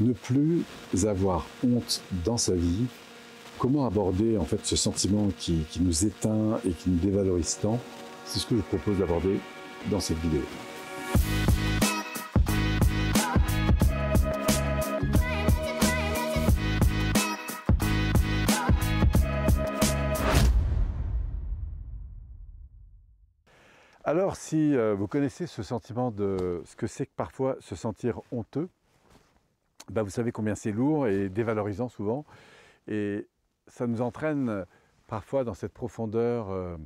ne plus avoir honte dans sa vie, comment aborder en fait ce sentiment qui, qui nous éteint et qui nous dévalorise tant? C'est ce que je propose d'aborder dans cette vidéo. Alors, si euh, vous connaissez ce sentiment de ce que c'est que parfois se sentir honteux, bah, vous savez combien c'est lourd et dévalorisant souvent. Et ça nous entraîne parfois dans cette profondeur, euh,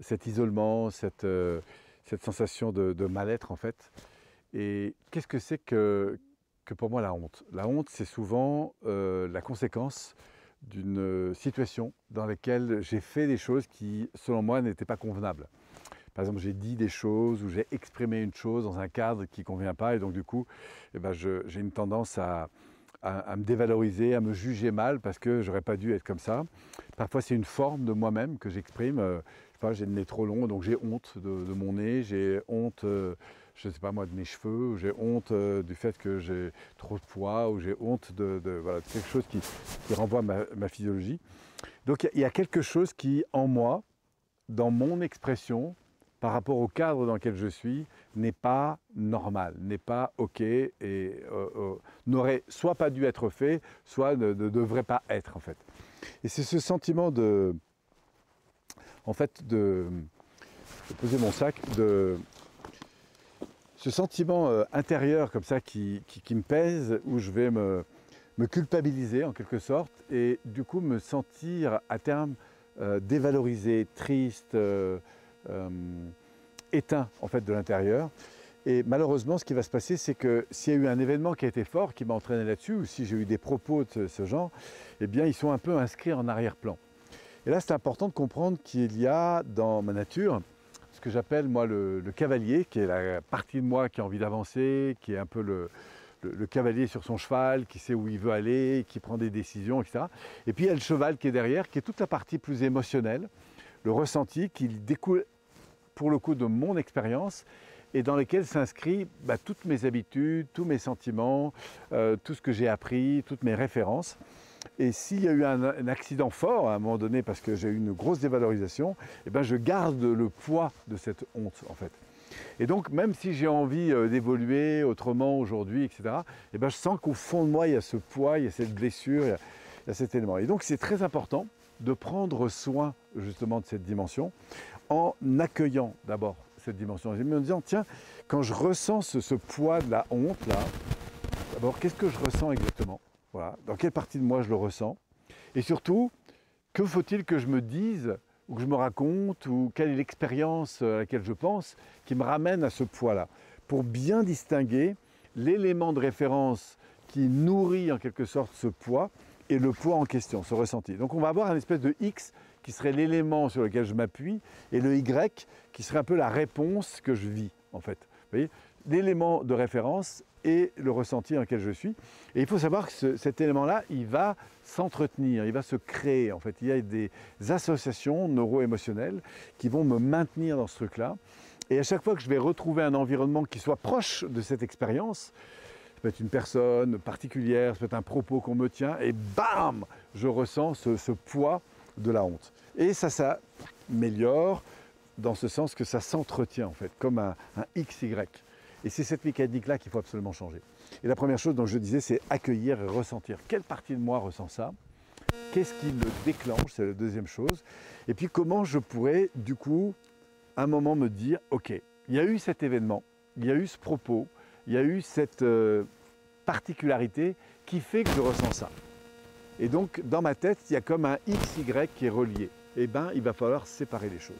cet isolement, cette, euh, sensation de, mal-être en fait. Et qu'est-ce que c'est que, que pour moi la honte? La honte, c'est souvent la conséquence d'une situation dans laquelle j'ai fait des choses qui, selon moi, n'étaient pas convenables par exemple, j'ai dit des choses ou j'ai exprimé une chose dans un cadre qui ne convient pas, et donc du coup, eh ben, j'ai une tendance à, me dévaloriser, à me juger mal parce que j'aurais pas dû être comme ça. Parfois, c'est une forme de moi-même que j'exprime. Euh, je sais pas, j'ai le nez trop long, donc j'ai honte de, mon nez, j'ai honte, euh, je sais pas moi, de mes cheveux, j'ai honte euh, du fait que j'ai trop de poids, ou j'ai honte de, quelque chose qui, renvoie à ma, physiologie. Donc il y, a quelque chose qui, en moi, dans mon expression, par rapport au cadre dans lequel je suis n'est pas normal, n'est pas OK et euh, euh, n'aurait soit pas dû être fait, soit ne, devrait pas être en fait. Et c'est ce sentiment de, en fait, de, poser mon sac, de ce sentiment euh, intérieur comme ça qui, me pèse, où je vais me, culpabiliser en quelque sorte, et du coup me sentir à terme dévalorisé, triste, éteint en fait de l'intérieur. Et malheureusement, ce qui va se passer, c'est que s'il y a eu un événement qui a été fort, qui m'a entraîné là-dessus, ou si j'ai eu des propos de ce genre, eh bien, ils sont un peu inscrits en arrière-plan. Et là, c'est important de comprendre qu'il y a dans ma nature ce que j'appelle moi le, cavalier, qui est la partie de moi qui a envie d'avancer, qui est un peu le, le, cavalier sur son cheval, qui sait où il veut aller, qui prend des décisions, etc. Et puis il y a le cheval qui est derrière, qui est toute la partie plus émotionnelle, le ressenti qui découle pour le coup de mon expérience et dans lesquels s'inscrivent bah, toutes mes habitudes, tous mes sentiments, euh, tout ce que j'ai appris, toutes mes références. Et s'il y a eu un, accident fort à un moment donné parce que j'ai eu une grosse dévalorisation, eh ben je garde le poids de cette honte en fait. Et donc même si j'ai envie euh, d'évoluer autrement aujourd'hui, etc., eh ben je sens qu'au fond de moi il y a ce poids, il y a cette blessure, il y a cet élément. Et donc c'est très important de prendre soin justement de cette dimension en accueillant d'abord cette dimension. Et me disant, tiens, quand je ressens ce, poids de la honte là, d'abord, qu'est-ce que je ressens exactement? Voilà, dans quelle partie de moi je le ressens? Et surtout, que faut-il que je me dise ou que je me raconte ou quelle est l'expérience à laquelle je pense qui me ramène à ce poids-là? Pour bien distinguer l'élément de référence qui nourrit en quelque sorte ce poids et le poids en question, ce ressenti. Donc on va avoir un espèce de X qui serait l'élément sur lequel je m'appuie et le Y qui serait un peu la réponse que je vis en fait. Vous voyez L'élément de référence et le ressenti dans lequel je suis. Et il faut savoir que cet élément-là, il va s'entretenir, il va se créer. En fait, il y a des associations neuro-émotionnelles qui vont me maintenir dans ce truc-là. Et à chaque fois que je vais retrouver un environnement qui soit proche de cette expérience, ça peut être une personne particulière, ça peut être un propos qu'on me tient, et bam, je ressens ce, poids de la honte. Et ça s'améliore dans ce sens que ça s'entretient en fait, comme un, XY. Et c'est cette mécanique-là qu'il faut absolument changer. Et la première chose dont je disais, c'est accueillir et ressentir. Quelle partie de moi ressent ça? Qu'est-ce qui le déclenche? C'est la deuxième chose. Et puis comment je pourrais, du coup, un moment me dire, OK, il y a eu cet événement, il y a eu ce propos, il y a eu cette euh, particularité qui fait que je ressens ça. Et donc, dans ma tête, il y a comme un XY qui est relié. Eh bien, il va falloir séparer les choses.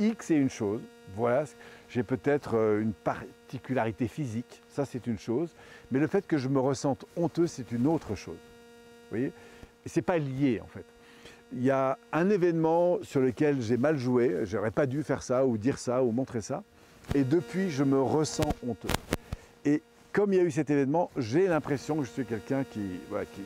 X est une chose, voilà, j'ai peut-être euh, une particularité physique, ça c'est une chose, mais le fait que je me ressente honteux, c'est une autre chose. Vous voyez? Et c'est pas lié en fait. Il y a un événement sur lequel j'ai mal joué, j'aurais pas dû faire ça ou dire ça ou montrer ça, et depuis je me ressens honteux. Et comme il y a eu cet événement, j'ai l'impression que je suis quelqu'un qui, qui,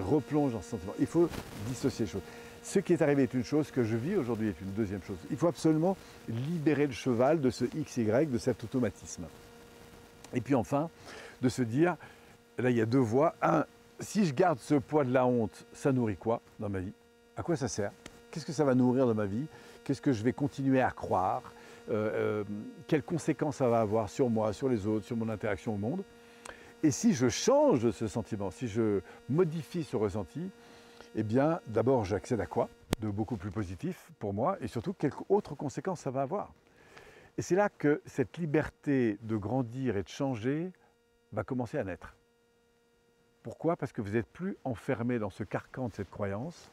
replonge dans ce sentiment. Il faut dissocier les choses. Ce qui est arrivé est une chose, que je vis aujourd'hui est une deuxième chose. Il faut absolument libérer le cheval de ce XY, de cet automatisme. Et puis enfin, de se dire, là, il y a deux voies. Un, si je garde ce poids de la honte, ça nourrit quoi dans ma vie? À quoi ça sert? Qu'est-ce que ça va nourrir dans ma vie? Qu'est-ce que je vais continuer à croire? Euh, euh, Quelles conséquences ça va avoir sur moi, sur les autres, sur mon interaction au monde? Et si je change ce sentiment, si je modifie ce ressenti, eh bien, d'abord, j'accède à quoi De beaucoup plus positif pour moi et surtout, quelles autres conséquences ça va avoir Et c'est là que cette liberté de grandir et de changer va commencer à naître. Pourquoi? Parce que vous n'êtes plus enfermé dans ce carcan de cette croyance.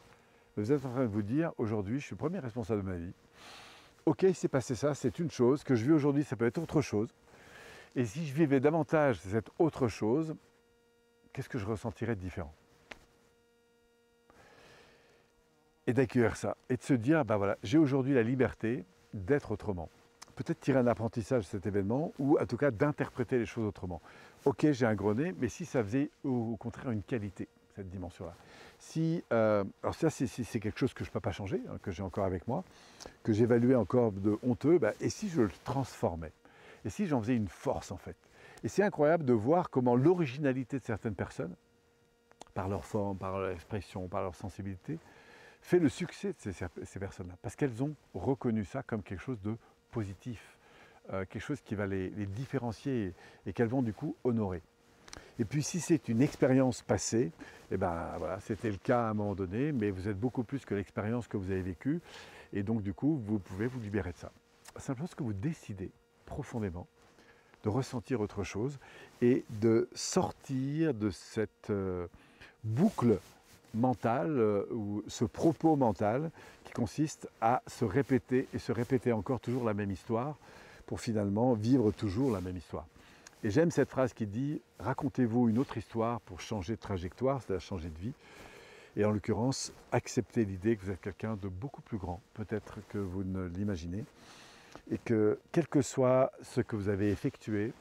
Vous êtes en train de vous dire, aujourd'hui, je suis le premier responsable de ma vie. Ok, il s'est passé ça, c'est une chose. Que je vis aujourd'hui, ça peut être autre chose. Et si je vivais davantage cette autre chose, qu'est-ce que je ressentirais de différent? Et d'accueillir ça. Et de se dire, ben voilà, j'ai aujourd'hui la liberté d'être autrement peut-être tirer un apprentissage de cet événement ou en tout cas d'interpréter les choses autrement. Ok, j'ai un gros mais si ça faisait au, contraire une qualité, cette dimension-là. Si, euh, alors ça, c'est quelque chose que je ne peux pas changer, hein, que j'ai encore avec moi, que j'évaluais encore de honteux, bah, et si je le transformais? Et si j'en faisais une force en fait? Et c'est incroyable de voir comment l'originalité de certaines personnes, par leur forme, par leur expression, par leur sensibilité, fait le succès de ces, personnes-là. Parce qu'elles ont reconnu ça comme quelque chose de positif, euh, quelque chose qui va les, différencier et, qu'elles vont du coup honorer. Et puis si c'est une expérience passée, eh ben voilà, c'était le cas à un moment donné, mais vous êtes beaucoup plus que l'expérience que vous avez vécue, et donc du coup vous pouvez vous libérer de ça. Simplement ce que vous décidez profondément de ressentir autre chose et de sortir de cette euh, boucle mentale euh, ou ce propos mental consiste à se répéter et se répéter encore toujours la même histoire pour finalement vivre toujours la même histoire. Et j'aime cette phrase qui dit racontez-vous une autre histoire pour changer de trajectoire, c'est-à-dire changer de vie. Et en l'occurrence, acceptez l'idée que vous êtes quelqu'un de beaucoup plus grand, peut-être que vous ne l'imaginez, et que quel que soit ce que vous avez effectué,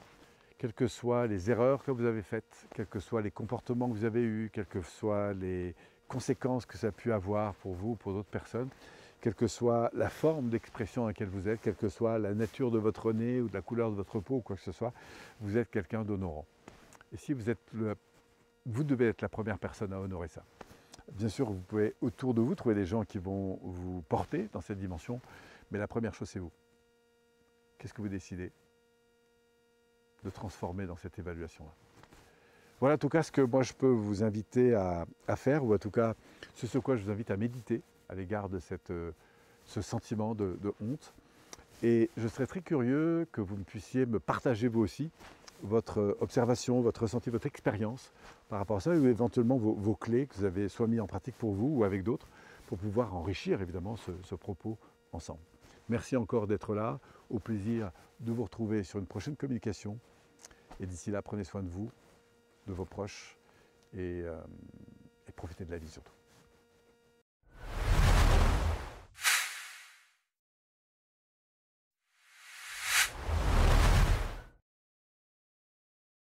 quelles que soient les erreurs que vous avez faites, quels que soient les comportements que vous avez eus, quelles que soient les conséquences que ça a pu avoir pour vous ou pour d'autres personnes, quelle que soit la forme d'expression dans laquelle vous êtes, quelle que soit la nature de votre nez ou de la couleur de votre peau ou quoi que ce soit, vous êtes quelqu'un d'honorant. Et si vous êtes le, vous devez être la première personne à honorer ça. Bien sûr, vous pouvez autour de vous trouver des gens qui vont vous porter dans cette dimension, mais la première chose, c'est vous. Qu'est-ce que vous décidez de transformer dans cette évaluation-là? Voilà en tout cas ce que moi je peux vous inviter à, faire, ou en tout cas ce sur quoi je vous invite à méditer à l'égard de euh, ce sentiment de, honte. Et je serais très curieux que vous puissiez me partager vous aussi votre observation, votre ressenti, votre expérience par rapport à ça, ou éventuellement vos, clés que vous avez soit mis en pratique pour vous ou avec d'autres, pour pouvoir enrichir évidemment ce propos ensemble. Merci encore d'être là, au plaisir de vous retrouver sur une prochaine communication. Et d'ici là, prenez soin de vous, de vos proches et, euh, profitez de la vie surtout.